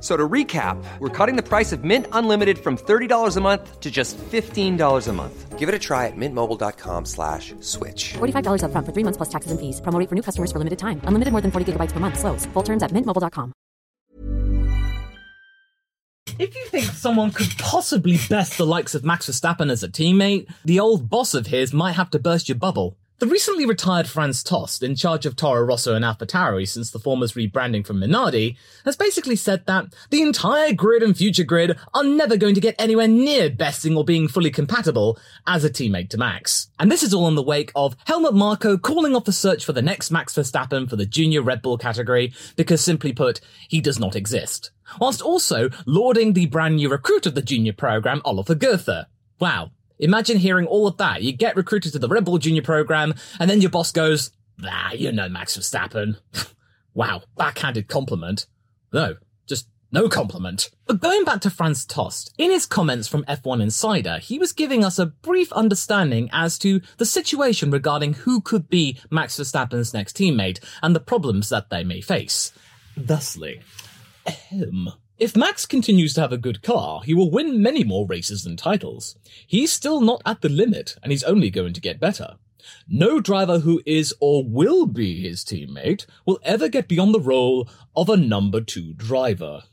So to recap, we're cutting the price of Mint Unlimited from $30 a month to just $15 a month. Give it a try at mintmobile.com slash switch. $45 upfront for three months plus taxes and fees. Promo rate for new customers for limited time. Unlimited more than 40 gigabytes per month. Slows. Full terms at mintmobile.com. If you think someone could possibly best the likes of Max Verstappen as a teammate, the old boss of his might have to burst your bubble. The recently retired Franz Tost, in charge of Toro Rosso and AlphaTauri since the former's rebranding from Minardi, has basically said that the entire grid and future grid are never going to get anywhere near besting or being fully compatible as a teammate to Max. And this is all in the wake of Helmut Marko calling off the search for the next Max Verstappen for the junior Red Bull category because simply put, he does not exist. Whilst also lauding the brand new recruit of the junior program, Oliver Goethe. Wow, Imagine hearing all of that. You get recruited to the Red Bull Junior program, and then your boss goes, Ah, you know Max Verstappen. wow, backhanded compliment. No, just no compliment. But going back to Franz Tost, in his comments from F1 Insider, he was giving us a brief understanding as to the situation regarding who could be Max Verstappen's next teammate and the problems that they may face. Thusly, ahem. If Max continues to have a good car, he will win many more races than titles. He's still not at the limit, and he's only going to get better. No driver who is or will be his teammate will ever get beyond the role of a number two driver.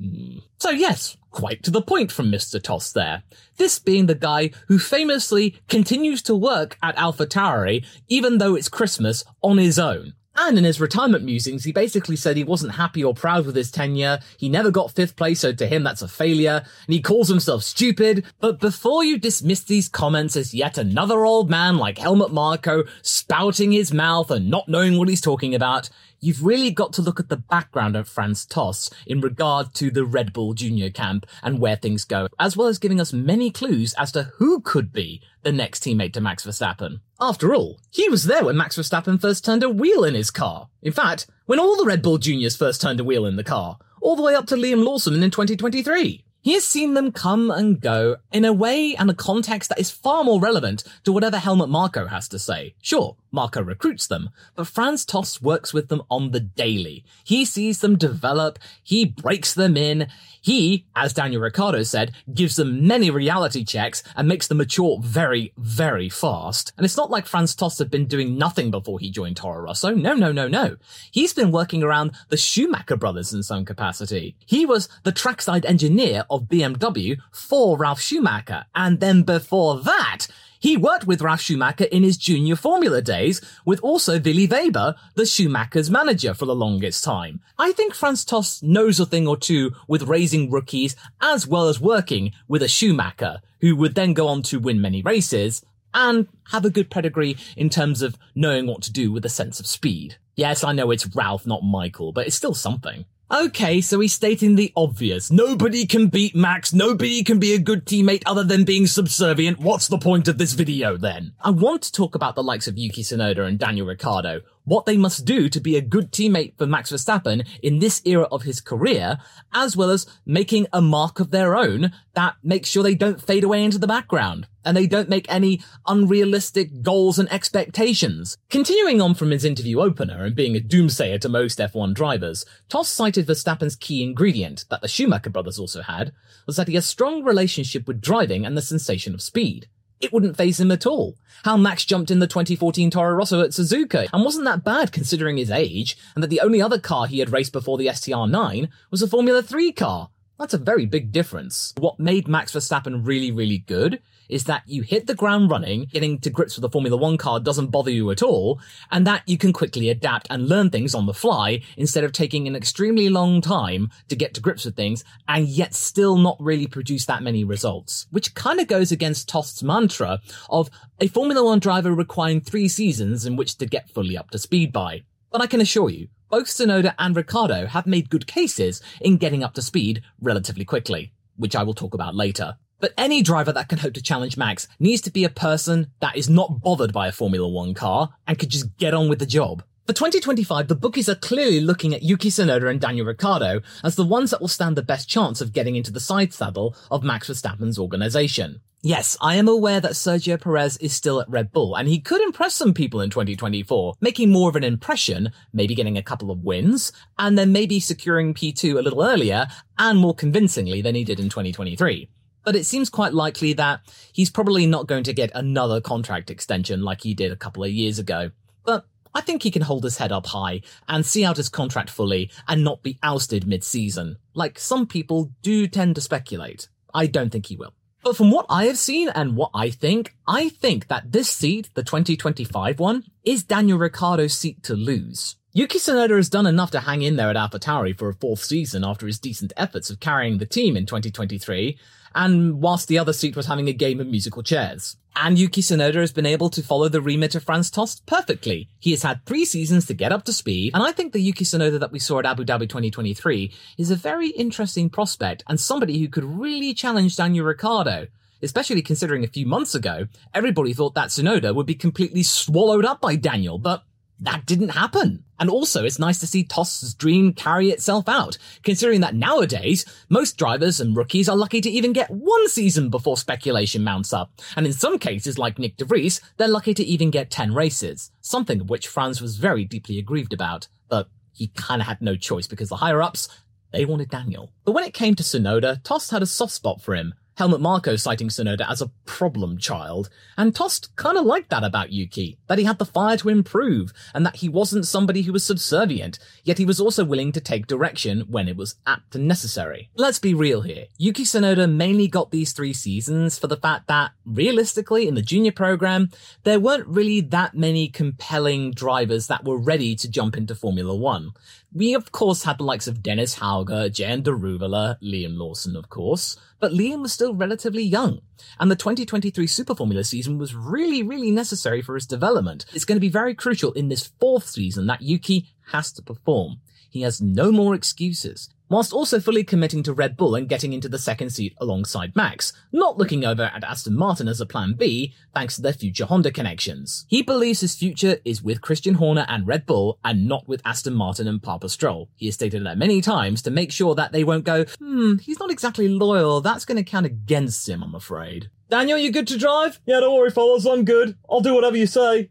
Hmm. So yes, quite to the point from Mr. Tost there. This being the guy who famously continues to work at AlphaTauri even though it's Christmas on his own. And in his retirement musings, he basically said he wasn't happy or proud with his tenure. He never got fifth place, so to him that's a failure. And he calls himself stupid. But before you dismiss these comments as yet another old man like Helmut Marko spouting his mouth and not knowing what he's talking about, you've really got to look at the background of Franz Tost in regard to the Red Bull Junior camp and where things go, as well as giving us many clues as to who could be the next teammate to Max Verstappen. After all, he was there when Max Verstappen first turned a wheel in his car. In fact, when all the Red Bull Juniors first turned a wheel in the car, all the way up to Liam Lawson in 2023. He has seen them come and go in a way and a context that is far more relevant to whatever Helmut Marko has to say. Sure, Marko recruits them, but Franz Tost works with them on the daily. He sees them develop, he breaks them in, he, as Daniel Ricciardo said, gives them many reality checks and makes them mature very, very fast. And it's not like Franz Tost had been doing nothing before he joined Toro Rosso. No, no, no, no. He's been working around the Schumacher brothers in some capacity. He was the trackside engineer of BMW for Ralf Schumacher. And then before that, he worked with Ralf Schumacher in his junior Formula days, with also Willy Weber, the Schumacher's manager for the longest time. I think Franz Tost knows a thing or two with raising rookies, as well as working with a Schumacher, who would then go on to win many races, and have a good pedigree in terms of knowing what to do with a sense of speed. Yes, I know it's Ralf, not Michael, but it's still something. Okay, so he's stating the obvious. Nobody can beat Max. Nobody can be a good teammate other than being subservient. What's the point of this video then? I want to talk about the likes of Yuki Tsunoda and Daniel Ricciardo. What they must do to be a good teammate for Max Verstappen in this era of his career, as well as making a mark of their own that makes sure they don't fade away into the background and they don't make any unrealistic goals and expectations. Continuing on from his interview opener and being a doomsayer to most F1 drivers, Tost cited Verstappen's key ingredient that the Schumacher brothers also had was that he has strong relationship with driving and the sensation of speed it wouldn't faze him at all. How Max jumped in the 2014 Toro Rosso at Suzuka, and wasn't that bad considering his age, and that the only other car he had raced before the STR9 was a Formula 3 car. That's a very big difference. What made Max Verstappen really, really good is that you hit the ground running, getting to grips with the Formula One car doesn't bother you at all, and that you can quickly adapt and learn things on the fly instead of taking an extremely long time to get to grips with things and yet still not really produce that many results. Which kind of goes against Tost's mantra of a Formula One driver requiring three seasons in which to get fully up to speed by. But I can assure you, both Tsunoda and Ricciardo have made good cases in getting up to speed relatively quickly, which I will talk about later. But any driver that can hope to challenge Max needs to be a person that is not bothered by a Formula One car and could just get on with the job. For 2025, the bookies are clearly looking at Yuki Tsunoda and Daniel Ricciardo as the ones that will stand the best chance of getting into the side saddle of Max Verstappen's organization. Yes, I am aware that Sergio Perez is still at Red Bull and he could impress some people in 2024, making more of an impression, maybe getting a couple of wins, and then maybe securing P2 a little earlier and more convincingly than he did in 2023 but it seems quite likely that he's probably not going to get another contract extension like he did a couple of years ago. But I think he can hold his head up high and see out his contract fully and not be ousted mid-season, like some people do tend to speculate. I don't think he will. But from what I have seen and what I think, I think that this seat, the 2025 one, is Daniel Ricciardo's seat to lose. Yuki Tsunoda has done enough to hang in there at AlphaTauri for a fourth season after his decent efforts of carrying the team in 2023, and whilst the other seat was having a game of musical chairs. And Yuki Tsunoda has been able to follow the remit of Franz Tost perfectly. He has had three seasons to get up to speed, and I think the Yuki Tsunoda that we saw at Abu Dhabi 2023 is a very interesting prospect and somebody who could really challenge Daniel Ricciardo. Especially considering a few months ago, everybody thought that Tsunoda would be completely swallowed up by Daniel, but that didn't happen. And also, it's nice to see Tost's dream carry itself out, considering that nowadays, most drivers and rookies are lucky to even get one season before speculation mounts up. And in some cases, like Nick de Vries, they're lucky to even get 10 races, something of which Franz was very deeply aggrieved about. But he kinda had no choice because the higher ups, they wanted Daniel. But when it came to Tsunoda, Tost had a soft spot for him, Helmut Marko citing Tsunoda as a problem child, and Tost kinda liked that about Yuki, that he had the fire to improve, and that he wasn't somebody who was subservient, yet he was also willing to take direction when it was apt and necessary. Let's be real here. Yuki Tsunoda mainly got these three seasons for the fact that, realistically, in the junior program, there weren't really that many compelling drivers that were ready to jump into Formula One. We of course had the likes of Dennis Hauger, Jehan Daruvala, Liam Lawson of course, but Liam was still relatively young. And the 2023 Super Formula season was really, really necessary for his development. It's going to be very crucial in this fourth season that Yuki has to perform. He has no more excuses whilst also fully committing to Red Bull and getting into the second seat alongside Max, not looking over at Aston Martin as a plan B, thanks to their future Honda connections. He believes his future is with Christian Horner and Red Bull and not with Aston Martin and Papa Stroll. He has stated that many times to make sure that they won't go, hmm, he's not exactly loyal, that's going to count against him, I'm afraid. Daniel, you good to drive? Yeah, don't worry, fellas, I'm good. I'll do whatever you say.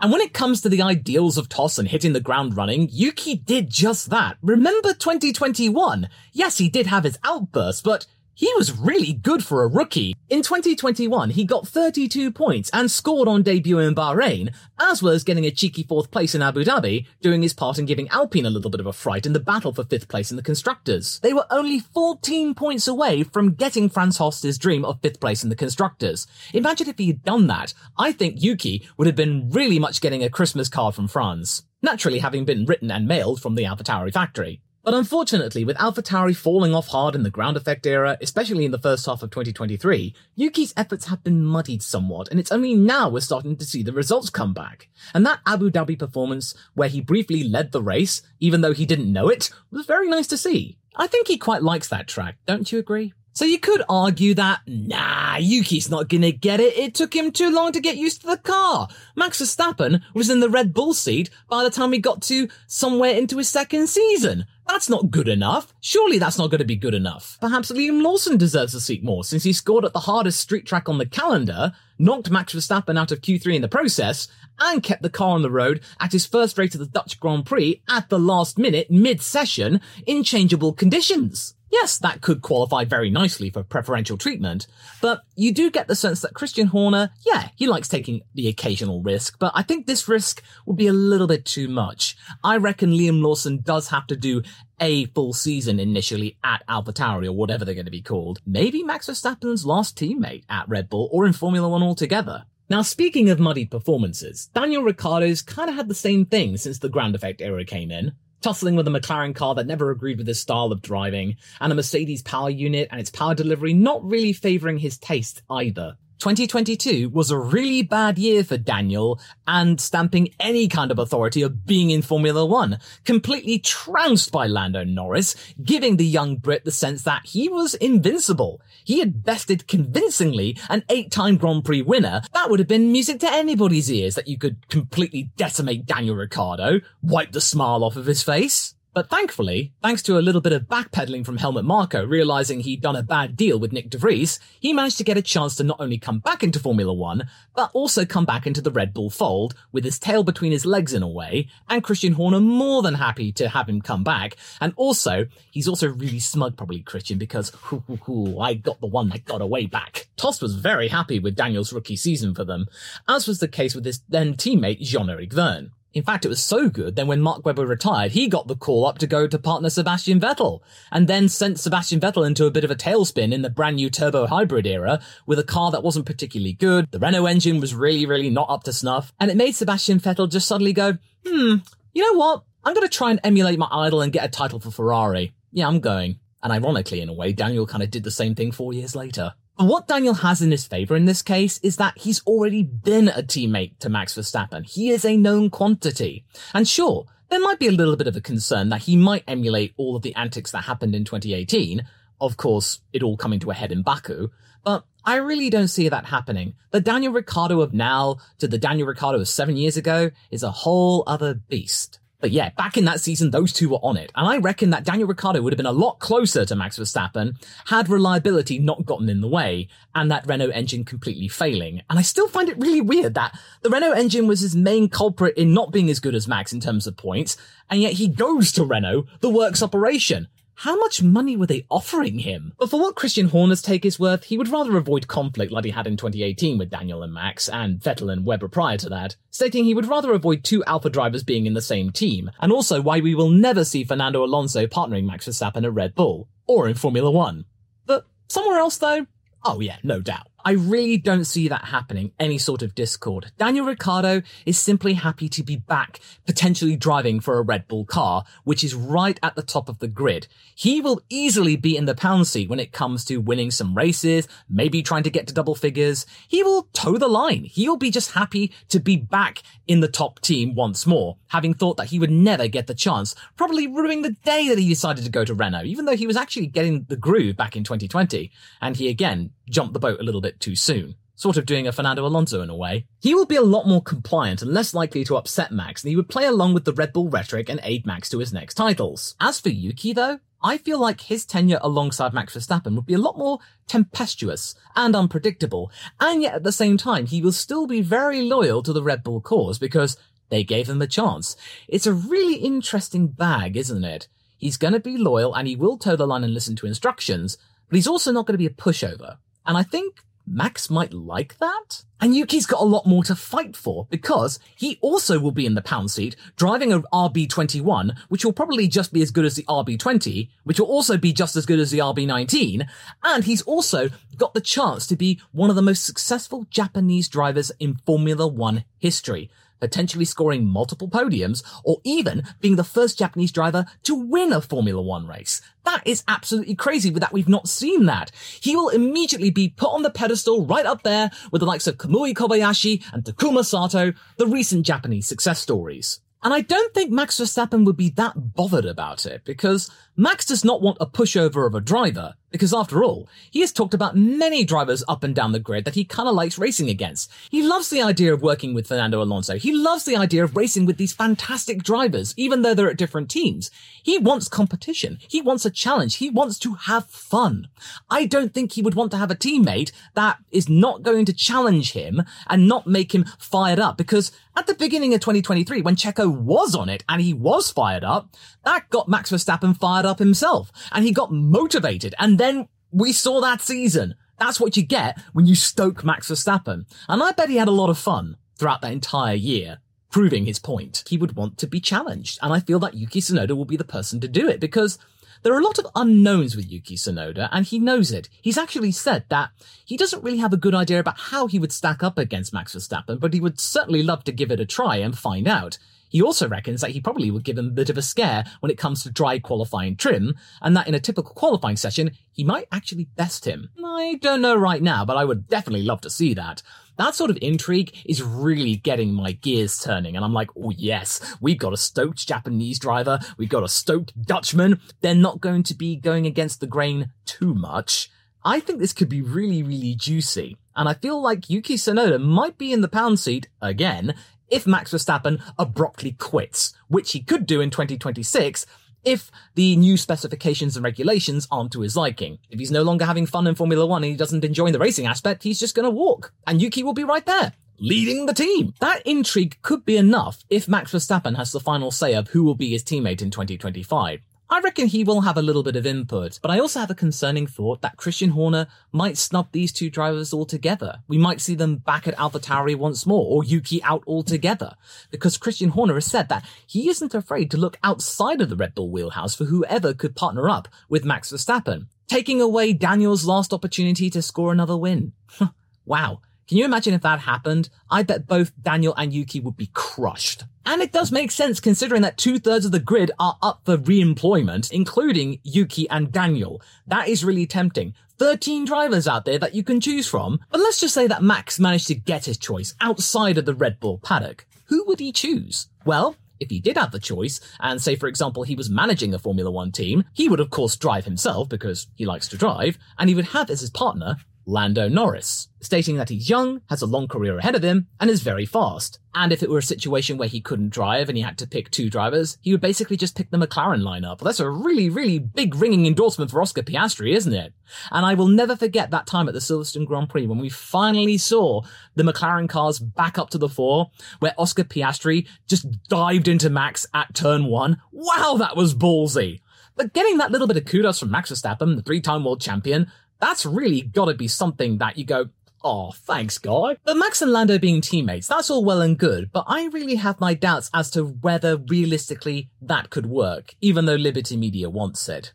And when it comes to the ideals of Tost and hitting the ground running, Yuki did just that. Remember 2021? Yes, he did have his outburst, but he was really good for a rookie. In 2021, he got 32 points and scored on debut in Bahrain, as well as getting a cheeky fourth place in Abu Dhabi, doing his part in giving Alpine a little bit of a fright in the battle for fifth place in the constructors. They were only 14 points away from getting Franz Tost's dream of fifth place in the constructors. Imagine if he had done that. I think Yuki would have been really much getting a Christmas card from Franz. Naturally having been written and mailed from the AlphaTauri factory. But unfortunately, with AlphaTauri falling off hard in the ground effect era, especially in the first half of 2023, Yuki's efforts have been muddied somewhat, and it's only now we're starting to see the results come back. And that Abu Dhabi performance, where he briefly led the race, even though he didn't know it, was very nice to see. I think he quite likes that track, don't you agree? So you could argue that, nah, Yuki's not gonna get it. It took him too long to get used to the car. Max Verstappen was in the Red Bull seat by the time he got to somewhere into his second season. That's not good enough. Surely that's not going to be good enough. Perhaps Liam Lawson deserves a seat more since he scored at the hardest street track on the calendar, knocked Max Verstappen out of Q3 in the process, and kept the car on the road at his first race of the Dutch Grand Prix at the last minute, mid-session, in changeable conditions. Yes, that could qualify very nicely for preferential treatment, but you do get the sense that Christian Horner, yeah, he likes taking the occasional risk, but I think this risk would be a little bit too much. I reckon Liam Lawson does have to do a full season initially at AlphaTauri or whatever they're going to be called. Maybe Max Verstappen's last teammate at Red Bull or in Formula One altogether. Now, speaking of muddy performances, Daniel Ricciardo's kind of had the same thing since the ground effect era came in tussling with a McLaren car that never agreed with his style of driving, and a Mercedes power unit and its power delivery not really favoring his taste either. 2022 was a really bad year for Daniel and stamping any kind of authority of being in Formula One, completely trounced by Lando Norris, giving the young Brit the sense that he was invincible. He had bested convincingly an eight-time Grand Prix winner. That would have been music to anybody's ears that you could completely decimate Daniel Ricciardo, wipe the smile off of his face. But thankfully, thanks to a little bit of backpedaling from Helmut Marko, realizing he'd done a bad deal with Nick de Vries, he managed to get a chance to not only come back into Formula One, but also come back into the Red Bull fold with his tail between his legs in a way, and Christian Horner more than happy to have him come back. And also, he's also really smug probably Christian because, hoo, hoo, hoo, I got the one that got away back. Tost was very happy with Daniel's rookie season for them, as was the case with his then teammate Jean-Eric Vergne. In fact, it was so good, then when Mark Webber retired, he got the call up to go to partner Sebastian Vettel, and then sent Sebastian Vettel into a bit of a tailspin in the brand new turbo hybrid era with a car that wasn't particularly good. The Renault engine was really, really not up to snuff, and it made Sebastian Vettel just suddenly go, hmm, you know what? I'm gonna try and emulate my idol and get a title for Ferrari. Yeah, I'm going. And ironically, in a way, Daniel kind of did the same thing four years later. What Daniel has in his favor in this case is that he's already been a teammate to Max Verstappen. He is a known quantity. And sure, there might be a little bit of a concern that he might emulate all of the antics that happened in 2018. Of course, it all coming to a head in Baku. But I really don't see that happening. The Daniel Ricciardo of now to the Daniel Ricciardo of seven years ago is a whole other beast. But yeah, back in that season, those two were on it. And I reckon that Daniel Ricciardo would have been a lot closer to Max Verstappen had reliability not gotten in the way and that Renault engine completely failing. And I still find it really weird that the Renault engine was his main culprit in not being as good as Max in terms of points. And yet he goes to Renault, the works operation. How much money were they offering him? But for what Christian Horner's take is worth, he would rather avoid conflict like he had in 2018 with Daniel and Max, and Vettel and Webber prior to that, stating he would rather avoid two Alpha drivers being in the same team, and also why we will never see Fernando Alonso partnering Max Verstappen at Red Bull, or in Formula One. But somewhere else though? Oh yeah, no doubt. I really don't see that happening, any sort of discord. Daniel Ricciardo is simply happy to be back, potentially driving for a Red Bull car, which is right at the top of the grid. He will easily be in the pound seat when it comes to winning some races, maybe trying to get to double figures. He will toe the line. He'll be just happy to be back in the top team once more, having thought that he would never get the chance, probably ruining the day that he decided to go to Renault, even though he was actually getting the groove back in 2020. And he again jumped the boat a little bit too soon. Sort of doing a Fernando Alonso in a way. He will be a lot more compliant and less likely to upset Max, and he would play along with the Red Bull rhetoric and aid Max to his next titles. As for Yuki though, I feel like his tenure alongside Max Verstappen would be a lot more tempestuous and unpredictable, and yet at the same time, he will still be very loyal to the Red Bull cause because they gave him a chance. It's a really interesting bag, isn't it? He's gonna be loyal and he will toe the line and listen to instructions, but he's also not gonna be a pushover. And I think Max might like that. And Yuki's got a lot more to fight for because he also will be in the pound seat driving a RB21, which will probably just be as good as the RB20, which will also be just as good as the RB19. And he's also got the chance to be one of the most successful Japanese drivers in Formula One history potentially scoring multiple podiums, or even being the first Japanese driver to win a Formula One race. That is absolutely crazy that we've not seen that. He will immediately be put on the pedestal right up there with the likes of Kamui Kobayashi and Takuma Sato, the recent Japanese success stories. And I don't think Max Verstappen would be that bothered about it because Max does not want a pushover of a driver. Because after all, he has talked about many drivers up and down the grid that he kind of likes racing against. He loves the idea of working with Fernando Alonso. He loves the idea of racing with these fantastic drivers, even though they're at different teams. He wants competition. He wants a challenge. He wants to have fun. I don't think he would want to have a teammate that is not going to challenge him and not make him fired up because at the beginning of 2023, when Checo was on it and he was fired up, that got Max Verstappen fired up himself and he got motivated. And then we saw that season. That's what you get when you stoke Max Verstappen. And I bet he had a lot of fun throughout that entire year proving his point. He would want to be challenged. And I feel that Yuki Tsunoda will be the person to do it because there are a lot of unknowns with Yuki Tsunoda, and he knows it. He's actually said that he doesn't really have a good idea about how he would stack up against Max Verstappen, but he would certainly love to give it a try and find out. He also reckons that he probably would give him a bit of a scare when it comes to dry qualifying trim, and that in a typical qualifying session, he might actually best him. I don't know right now, but I would definitely love to see that. That sort of intrigue is really getting my gears turning, and I'm like, oh yes, we've got a stoked Japanese driver, we've got a stoked Dutchman, they're not going to be going against the grain too much. I think this could be really, really juicy. And I feel like Yuki Tsunoda might be in the pound seat again if Max Verstappen abruptly quits, which he could do in 2026 if the new specifications and regulations aren't to his liking. If he's no longer having fun in Formula One and he doesn't enjoy the racing aspect, he's just gonna walk. And Yuki will be right there. Leading the team. That intrigue could be enough if Max Verstappen has the final say of who will be his teammate in 2025. I reckon he will have a little bit of input, but I also have a concerning thought that Christian Horner might snub these two drivers altogether. We might see them back at AlphaTauri once more, or Yuki out altogether, because Christian Horner has said that he isn't afraid to look outside of the Red Bull wheelhouse for whoever could partner up with Max Verstappen, taking away Daniel's last opportunity to score another win. wow. Can you imagine if that happened? I bet both Daniel and Yuki would be crushed. And it does make sense considering that two thirds of the grid are up for re-employment, including Yuki and Daniel. That is really tempting. 13 drivers out there that you can choose from. But let's just say that Max managed to get his choice outside of the Red Bull paddock. Who would he choose? Well, if he did have the choice, and say for example he was managing a Formula One team, he would of course drive himself because he likes to drive, and he would have as his partner Lando Norris, stating that he's young, has a long career ahead of him, and is very fast. And if it were a situation where he couldn't drive and he had to pick two drivers, he would basically just pick the McLaren lineup. That's a really, really big ringing endorsement for Oscar Piastri, isn't it? And I will never forget that time at the Silverstone Grand Prix when we finally saw the McLaren cars back up to the fore, where Oscar Piastri just dived into Max at turn one. Wow, that was ballsy! But getting that little bit of kudos from Max Verstappen, the three-time world champion, that's really gotta be something that you go, Oh, thanks, guy. But Max and Lando being teammates, that's all well and good, but I really have my doubts as to whether realistically that could work, even though Liberty Media wants it.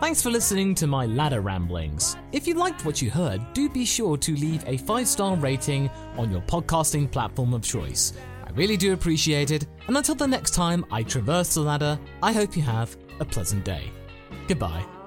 Thanks for listening to my ladder ramblings. If you liked what you heard, do be sure to leave a five star rating on your podcasting platform of choice. I really do appreciate it, and until the next time I traverse the ladder, I hope you have a pleasant day. Goodbye.